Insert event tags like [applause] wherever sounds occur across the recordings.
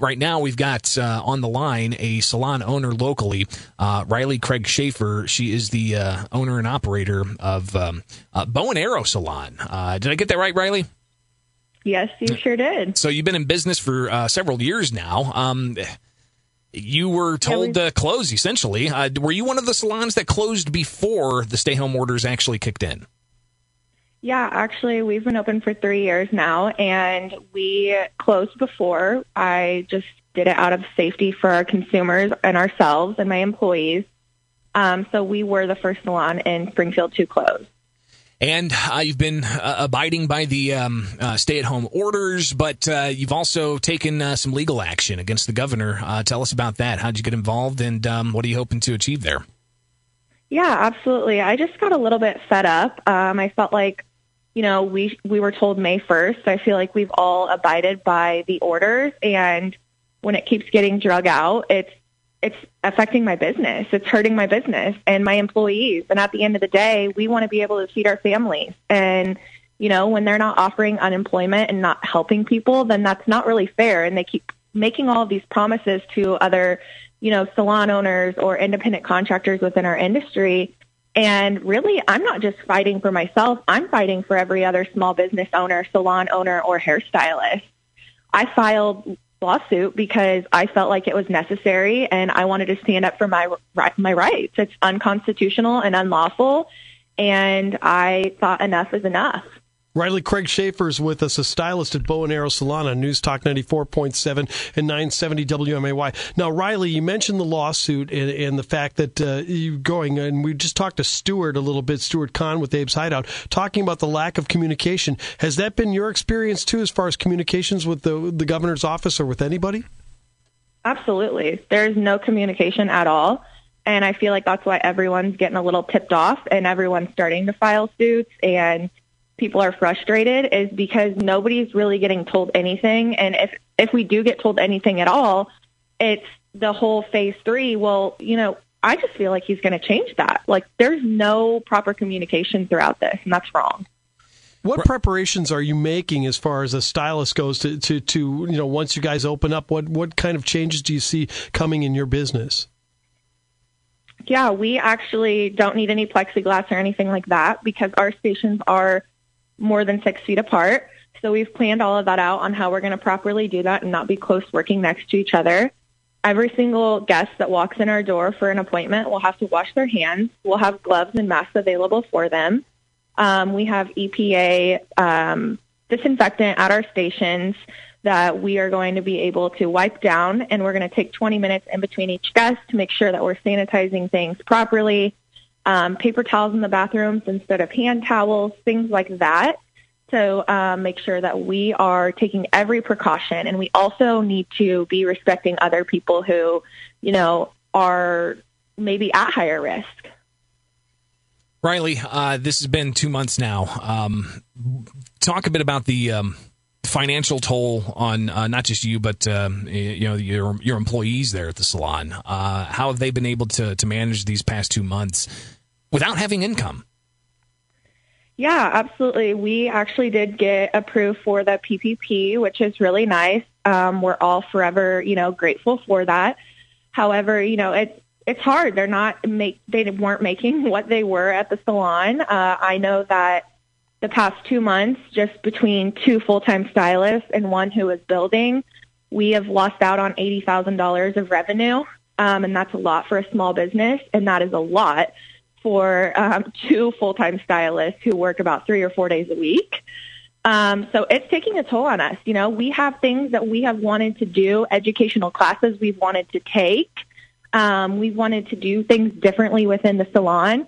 right now we've got uh, on the line a salon owner locally, uh, Riley Craig Schaefer. She is the uh, owner and operator of um, uh, Bow and Arrow Salon. Uh, did I get that right, Riley? Yes, you sure did. So you've been in business for uh, several years now. Um, you were told to close essentially. were you one of the salons that closed before the stay-home orders actually kicked in? Yeah, actually, we've been open for three years now, and we closed before. I just did it out of safety for our consumers and ourselves and my employees. Um, so we were the first salon in Springfield to close. And uh, you've been uh, abiding by the um, uh, stay-at-home orders, but uh, you've also taken uh, some legal action against the governor. Uh, tell us about that. How'd you get involved, and um, what are you hoping to achieve there? Yeah, absolutely. I just got a little bit fed up. Um, I felt like you know, we we were told May 1st. I feel like we've all abided by the orders and when it keeps getting drug out, it's it's affecting my business. It's hurting my business and my employees. And at the end of the day, we want to be able to feed our families. And you know, when they're not offering unemployment and not helping people, then that's not really fair and they keep making all of these promises to other, you know, salon owners or independent contractors within our industry and really, I'm not just fighting for myself. I'm fighting for every other small business owner, salon owner, or hairstylist. I filed lawsuit because I felt like it was necessary and I wanted to stand up for my my rights. It's unconstitutional and unlawful and I thought enough is enough. Riley Craig Schaefer is with us, a stylist at Bow and Arrow Salon on News Talk 94.7 and 970 WMAY. Now, Riley, you mentioned the lawsuit and, and the fact that uh, you going, and we just talked to Stuart a little bit, Stuart Kahn with Abe's Hideout, talking about the lack of communication. Has that been your experience too, as far as communications with the, the governor's office or with anybody? Absolutely. There's no communication at all. And I feel like that's why everyone's getting a little tipped off and everyone's starting to file suits and people are frustrated is because nobody's really getting told anything. And if, if we do get told anything at all, it's the whole phase three. Well, you know, I just feel like he's going to change that. Like there's no proper communication throughout this and that's wrong. What preparations are you making as far as a stylist goes to, to, to, you know, once you guys open up, what, what kind of changes do you see coming in your business? Yeah, we actually don't need any plexiglass or anything like that because our stations are more than six feet apart. So we've planned all of that out on how we're going to properly do that and not be close working next to each other. Every single guest that walks in our door for an appointment will have to wash their hands. We'll have gloves and masks available for them. Um, we have EPA um, disinfectant at our stations that we are going to be able to wipe down, and we're going to take 20 minutes in between each guest to make sure that we're sanitizing things properly um, paper towels in the bathrooms instead of hand towels, things like that. So um, make sure that we are taking every precaution, and we also need to be respecting other people who, you know, are maybe at higher risk. Riley, uh, this has been two months now. Um, talk a bit about the um, financial toll on uh, not just you, but um, you know your your employees there at the salon. Uh, how have they been able to to manage these past two months without having income. Yeah, absolutely. We actually did get approved for the PPP, which is really nice. Um, we're all forever, you know, grateful for that. However, you know, it's it's hard. They're not make they weren't making [laughs] what they were at the salon. Uh, I know that the past two months, just between two full time stylists and one who is building, we have lost out on eighty thousand dollars of revenue, um, and that's a lot for a small business, and that is a lot for um, two full-time stylists who work about three or four days a week. Um, so it's taking a toll on us. You know, we have things that we have wanted to do, educational classes we've wanted to take. Um, we've wanted to do things differently within the salon,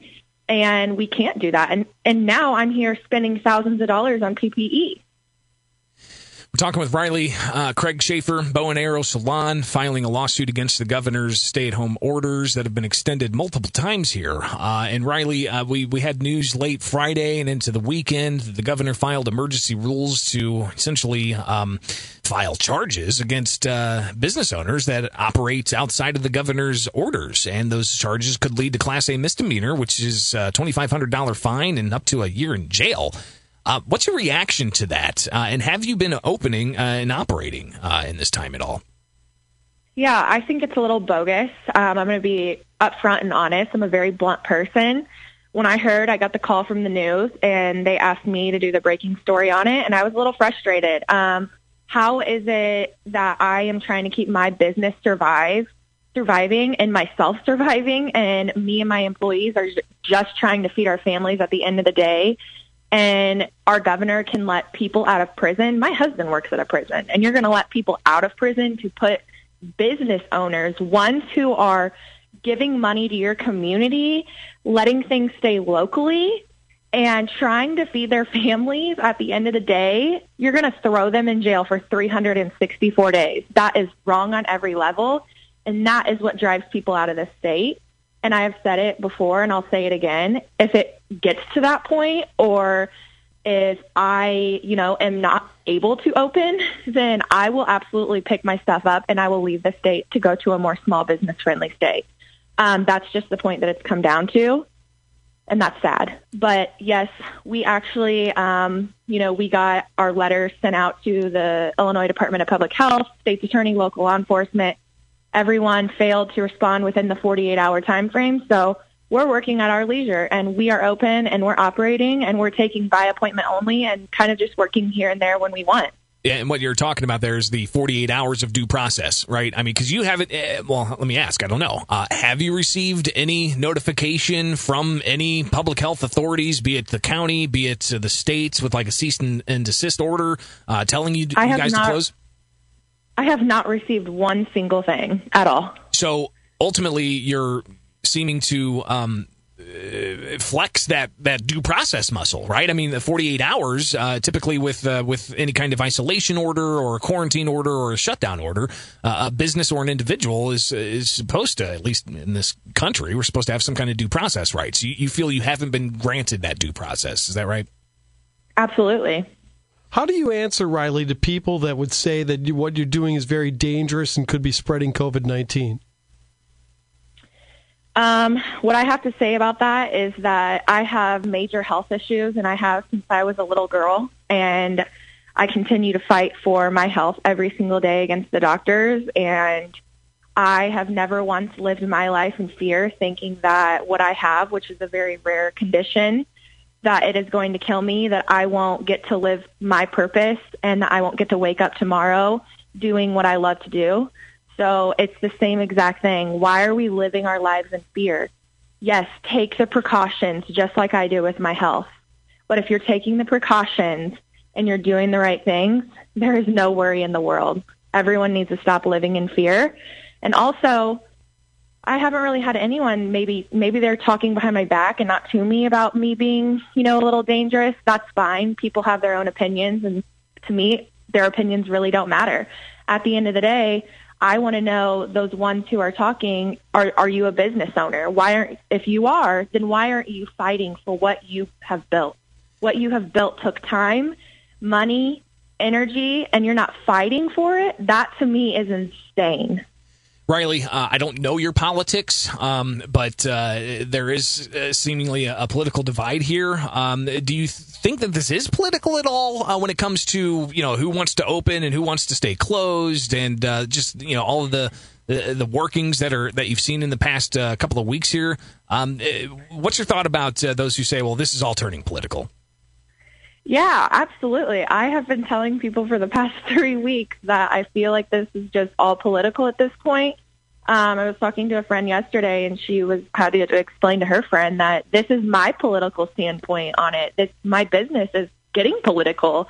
and we can't do that. And and now I'm here spending thousands of dollars on PPE. We're talking with Riley uh, Craig Schaefer, Bow and Arrow Salon, filing a lawsuit against the governor's stay-at-home orders that have been extended multiple times here. Uh, and Riley, uh, we we had news late Friday and into the weekend. The governor filed emergency rules to essentially um, file charges against uh, business owners that operate outside of the governor's orders, and those charges could lead to Class A misdemeanor, which is a twenty-five hundred dollar fine and up to a year in jail. Uh, what's your reaction to that? Uh, and have you been opening uh, and operating uh, in this time at all? Yeah, I think it's a little bogus. Um, I'm going to be upfront and honest. I'm a very blunt person. When I heard, I got the call from the news, and they asked me to do the breaking story on it, and I was a little frustrated. Um, how is it that I am trying to keep my business survive, surviving, and myself [laughs] surviving, and me and my employees are just trying to feed our families at the end of the day? And our governor can let people out of prison. My husband works at a prison, and you're going to let people out of prison to put business owners, ones who are giving money to your community, letting things stay locally, and trying to feed their [laughs] families at the end of the day, you're going to throw them in jail for 364 days. That is wrong on every level, and that is what drives people out of the state. And I have said it before, and I'll say it again. If it gets to that point, or if I, you know, am not able to open, [laughs] then I will absolutely pick my stuff up and I will leave the state to go to a more small business friendly state. Um, that's just the point that it's come down to. And that's sad. But yes, we actually, um, you know, we got our letter sent out to the Illinois Department of Public Health, state's attorney, local law enforcement. Everyone failed to respond within the 48 hour time frame. So we're working at our leisure and we are open and we're operating and we're taking by appointment only and kind of just working here and there when we want. Yeah, and what you're talking about there is the 48 hours of due process, right? I mean, because you haven't. Uh, well, let me ask. I don't know. Uh, have you received any notification from any public health authorities, be it the county, be it the states, with like a cease and, and desist order uh, telling you, you guys not, to close? I have not received one single thing at all. So ultimately, you're seeming to um, uh, flex that that due process muscle, right? I mean, the 48 hours, uh, typically with uh, with any kind of isolation order or a quarantine order or a shutdown order, uh, a business or an individual is is supposed to, at least in this country, we're supposed to have some kind of due process rights. You, you feel you haven't been granted that due process, is that right? Absolutely. How do you answer, Riley, to people that would say that you, what you're doing is very dangerous and could be spreading COVID 19? Um, what I have to say about that is that I have major health issues, and I have since I was a little girl, and I continue to fight for my health every single day against the doctors, and I have never once lived my life in fear, thinking that what I have, which is a very rare condition, that it is going to kill me, that I won't get to live my purpose, and that I won't get to wake up tomorrow doing what I love to do. So it's the same exact thing. Why are we living our lives in fear? Yes, take the precautions just like I do with my health. But if you're taking the precautions and you're doing the right things, there is no worry in the world. Everyone needs to stop living in fear. And also, I haven't really had anyone maybe maybe they're talking behind my back and not to me about me being, you know, a little dangerous. That's fine. People have their own opinions and to me their opinions really don't matter. At the end of the day, I want to know those ones who are talking, are, are you a business owner? Why aren't, if you are, then why aren't you fighting for what you have built? What you have built took time, money, energy, and you're not fighting for it. That to me is insane. Riley, uh, I don't know your politics, um, but uh, there is uh, seemingly a, a, political divide here. Um, do you think that this is political at all uh, when it comes to you know who wants to open and who wants to stay closed, and uh, just you know all of the, the, the workings that are that you've seen in the past uh, couple of weeks here? Um, what's your thought about those who say, well, this is all turning political? Yeah, absolutely. I have been telling people for the past [laughs] three weeks that I feel like this is just all political at this point. Um, I was talking to a friend yesterday, and she was had to explain to her friend that this is my political standpoint on it. This my business is getting political.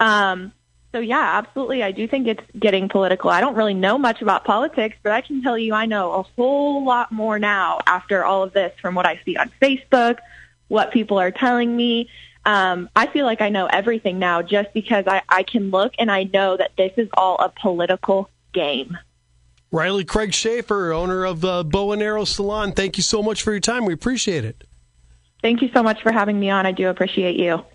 Um, so yeah, absolutely, I do think it's getting political. I don't really know much about politics, but I can tell you I know a whole lot more now after all of this from what I see on Facebook, what people are telling me um, I feel like I know everything now just because I, I can look and I know that this is all a political game. Riley Craig Schaefer, owner of uh, Bow and Arrow Salon, thank you so much for your time. We appreciate it. Thank you so much for having me on. I do appreciate you.